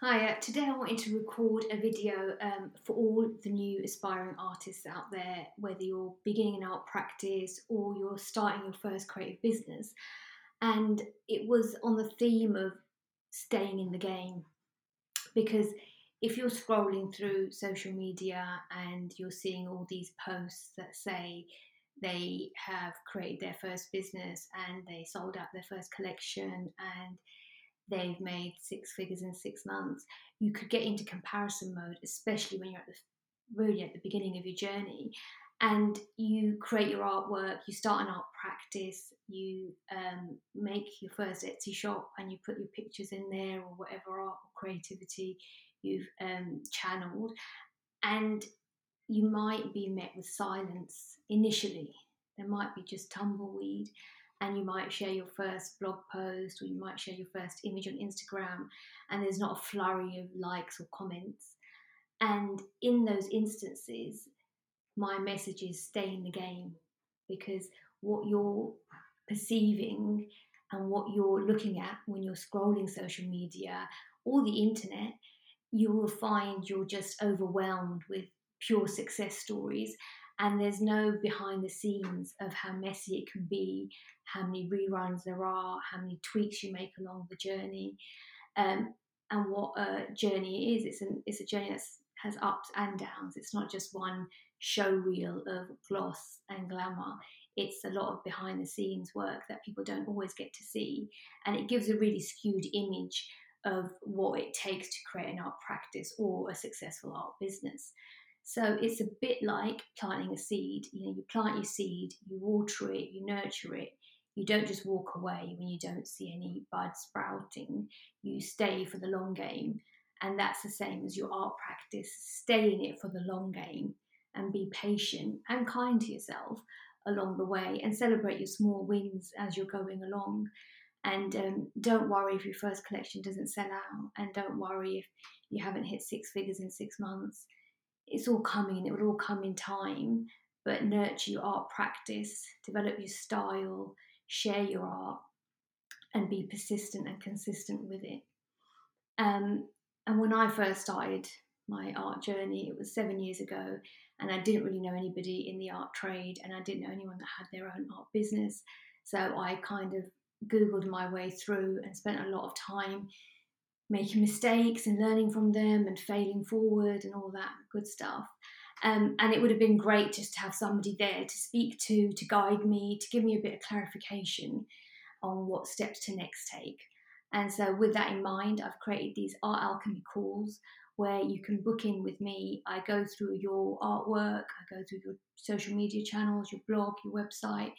Hi, uh, today I wanted to record a video um, for all the new aspiring artists out there, whether you're beginning an art practice or you're starting your first creative business. And it was on the theme of staying in the game. Because if you're scrolling through social media and you're seeing all these posts that say they have created their first business and they sold out their first collection and they've made six figures in six months, you could get into comparison mode, especially when you're at the really at the beginning of your journey. And you create your artwork, you start an art practice, you um, make your first Etsy shop, and you put your pictures in there or whatever art or creativity you've um, channeled. And you might be met with silence initially. There might be just tumbleweed and you might share your first blog post or you might share your first image on Instagram and there's not a flurry of likes or comments. And in those instances, my message is stay in the game because what you're perceiving and what you're looking at when you're scrolling social media or the internet, you will find you're just overwhelmed with pure success stories and there's no behind the scenes of how messy it can be, how many reruns there are, how many tweaks you make along the journey, um, and what a journey is. It's, an, it's a journey that has ups and downs. It's not just one show reel of gloss and glamour. It's a lot of behind the scenes work that people don't always get to see, and it gives a really skewed image of what it takes to create an art practice or a successful art business. So it's a bit like planting a seed. You know, you plant your seed, you water it, you nurture it. You don't just walk away when you don't see any buds sprouting. You stay for the long game. And that's the same as your art practice. Stay in it for the long game and be patient and kind to yourself along the way and celebrate your small wins as you're going along. And um, don't worry if your first collection doesn't sell out, and don't worry if you haven't hit six figures in six months it's all coming it will all come in time but nurture your art practice develop your style share your art and be persistent and consistent with it. Um, and when i first started my art journey it was seven years ago and i didn't really know anybody in the art trade and i didn't know anyone that had their own art business. So i kind of googled my way through and spent a lot of time making mistakes and learning from them and failing forward and all that good stuff. Um, and it would have been great just to have somebody there to speak to, to guide me, to give me a bit of clarification on what steps to next take. And so, with that in mind, I've created these art alchemy calls where you can book in with me. I go through your artwork, I go through your social media channels, your blog, your website,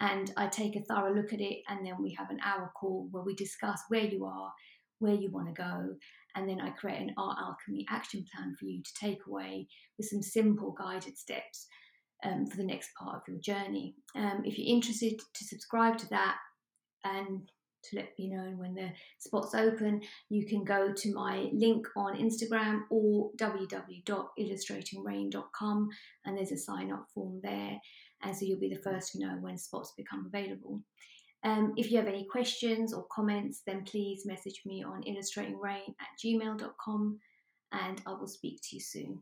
and I take a thorough look at it. And then we have an hour call where we discuss where you are, where you want to go. And then I create an art alchemy action plan for you to take away with some simple guided steps um, for the next part of your journey. Um, if you're interested to subscribe to that and to let me know when the spot's open, you can go to my link on Instagram or www.illustratingrain.com and there's a sign up form there. And so you'll be the first to know when spots become available. Um, if you have any questions or comments, then please message me on illustratingrain at gmail.com and I will speak to you soon.